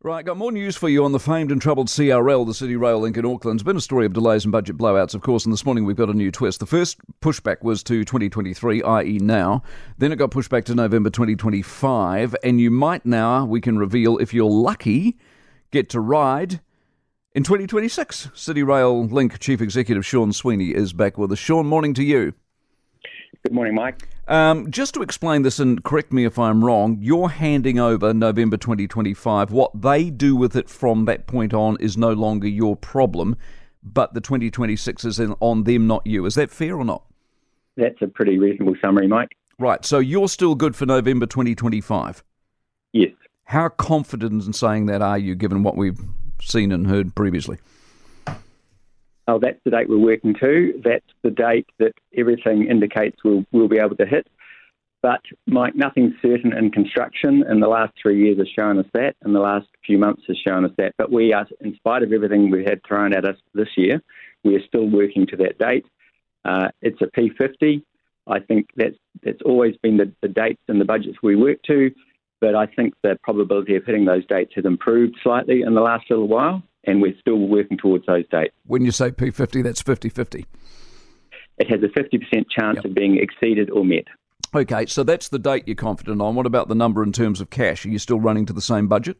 Right, got more news for you on the famed and troubled CRL, the City Rail link in Auckland. It's been a story of delays and budget blowouts, of course, and this morning we've got a new twist. The first pushback was to 2023, i.e., now. Then it got pushed back to November 2025, and you might now, we can reveal, if you're lucky, get to ride in 2026. City Rail Link Chief Executive Sean Sweeney is back with us. Sean, morning to you. Good morning, Mike. Um, just to explain this, and correct me if I'm wrong, you're handing over November 2025. What they do with it from that point on is no longer your problem, but the 2026 is on them, not you. Is that fair or not? That's a pretty reasonable summary, Mike. Right. So you're still good for November 2025? Yes. How confident in saying that are you, given what we've seen and heard previously? Oh, that's the date we're working to. That's the date that everything indicates we'll, we'll be able to hit. But, Mike, nothing's certain in construction, and the last three years has shown us that, and the last few months has shown us that. But we are, in spite of everything we've had thrown at us this year, we are still working to that date. Uh, it's a P50. I think that's that's always been the, the dates and the budgets we work to, but I think the probability of hitting those dates has improved slightly in the last little while and we're still working towards those dates. When you say P50, that's 50 50. It has a 50% chance yep. of being exceeded or met. Okay, so that's the date you're confident on. What about the number in terms of cash? Are you still running to the same budget?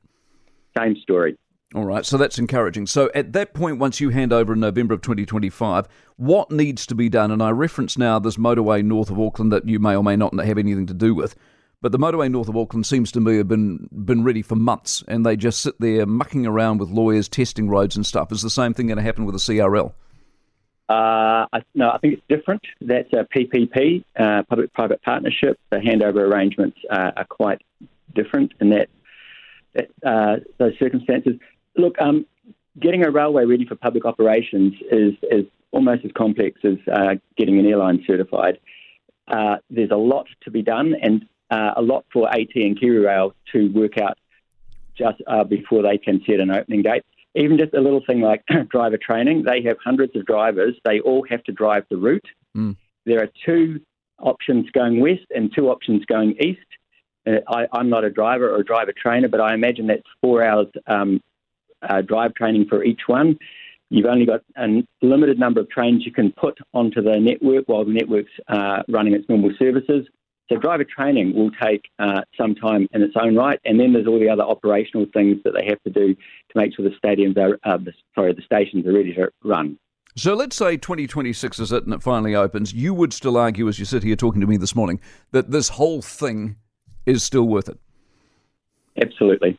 Same story. All right, so that's encouraging. So at that point, once you hand over in November of 2025, what needs to be done? And I reference now this motorway north of Auckland that you may or may not have anything to do with. But the motorway north of Auckland seems to me have been been ready for months, and they just sit there mucking around with lawyers, testing roads and stuff. Is the same thing going to happen with the CRL? Uh, I, no, I think it's different. That's a PPP, uh, public-private partnership. The handover arrangements uh, are quite different in that, that uh, those circumstances. Look, um, getting a railway ready for public operations is, is almost as complex as uh, getting an airline certified. Uh, there's a lot to be done, and uh, a lot for AT and KiwiRail to work out just uh, before they can set an opening date. Even just a little thing like driver training, they have hundreds of drivers. They all have to drive the route. Mm. There are two options going west and two options going east. Uh, I, am not a driver or a driver trainer, but I imagine that's four hours um, uh, drive training for each one. You've only got a limited number of trains you can put onto the network while the network's uh, running its normal services. So driver training will take uh, some time in its own right, and then there's all the other operational things that they have to do to make sure the stadiums are, uh, the, sorry, the stations are ready to run. So let's say 2026 is it and it finally opens. You would still argue, as you sit here talking to me this morning, that this whole thing is still worth it. Absolutely.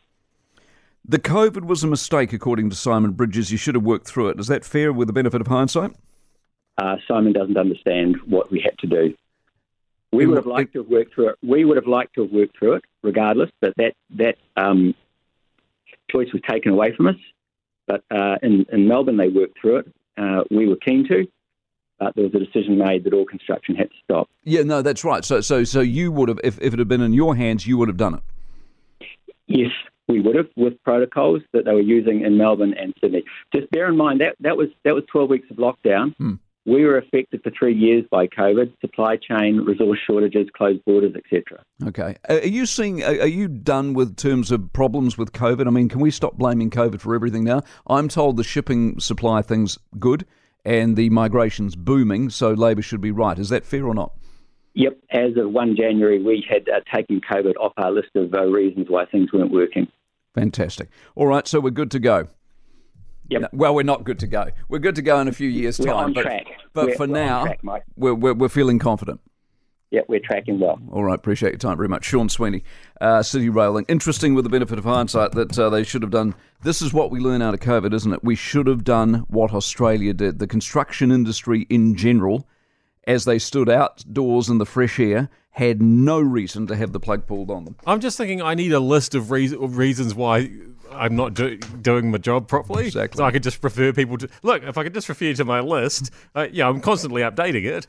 The COVID was a mistake, according to Simon Bridges. You should have worked through it. Is that fair with the benefit of hindsight? Uh, Simon doesn't understand what we had to do. We would have liked to have worked through it. We would have liked to have worked through it, regardless. But that that um, choice was taken away from us. But uh, in, in Melbourne, they worked through it. Uh, we were keen to, but there was a decision made that all construction had to stop. Yeah, no, that's right. So, so, so you would have, if, if it had been in your hands, you would have done it. Yes, we would have with protocols that they were using in Melbourne and Sydney. Just bear in mind that that was that was 12 weeks of lockdown. Hmm. We were affected for three years by COVID, supply chain, resource shortages, closed borders, etc. Okay. Are you seeing, are you done with terms of problems with COVID? I mean, can we stop blaming COVID for everything now? I'm told the shipping supply thing's good and the migration's booming, so Labor should be right. Is that fair or not? Yep. As of 1 January, we had uh, taken COVID off our list of uh, reasons why things weren't working. Fantastic. All right, so we're good to go. Yep. No, well, we're not good to go. We're good to go in a few years' time. We're on but, track. But we're, for we're now, track, we're, we're, we're, feeling confident. Yeah, we're tracking well. All right, appreciate your time very much. Sean Sweeney, uh, City Rail Link. Interesting with the benefit of hindsight that uh, they should have done. This is what we learn out of COVID, isn't it? We should have done what Australia did. The construction industry in general, as they stood outdoors in the fresh air, had no reason to have the plug pulled on them. I'm just thinking I need a list of, re- of reasons why I'm not do- doing my job properly. Exactly. So I could just refer people to look. If I could just refer you to my list, uh, yeah, I'm constantly updating it.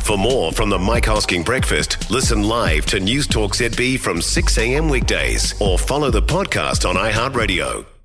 For more from the Mike Hosking Breakfast, listen live to News Talk ZB from 6 a.m. weekdays or follow the podcast on iHeartRadio.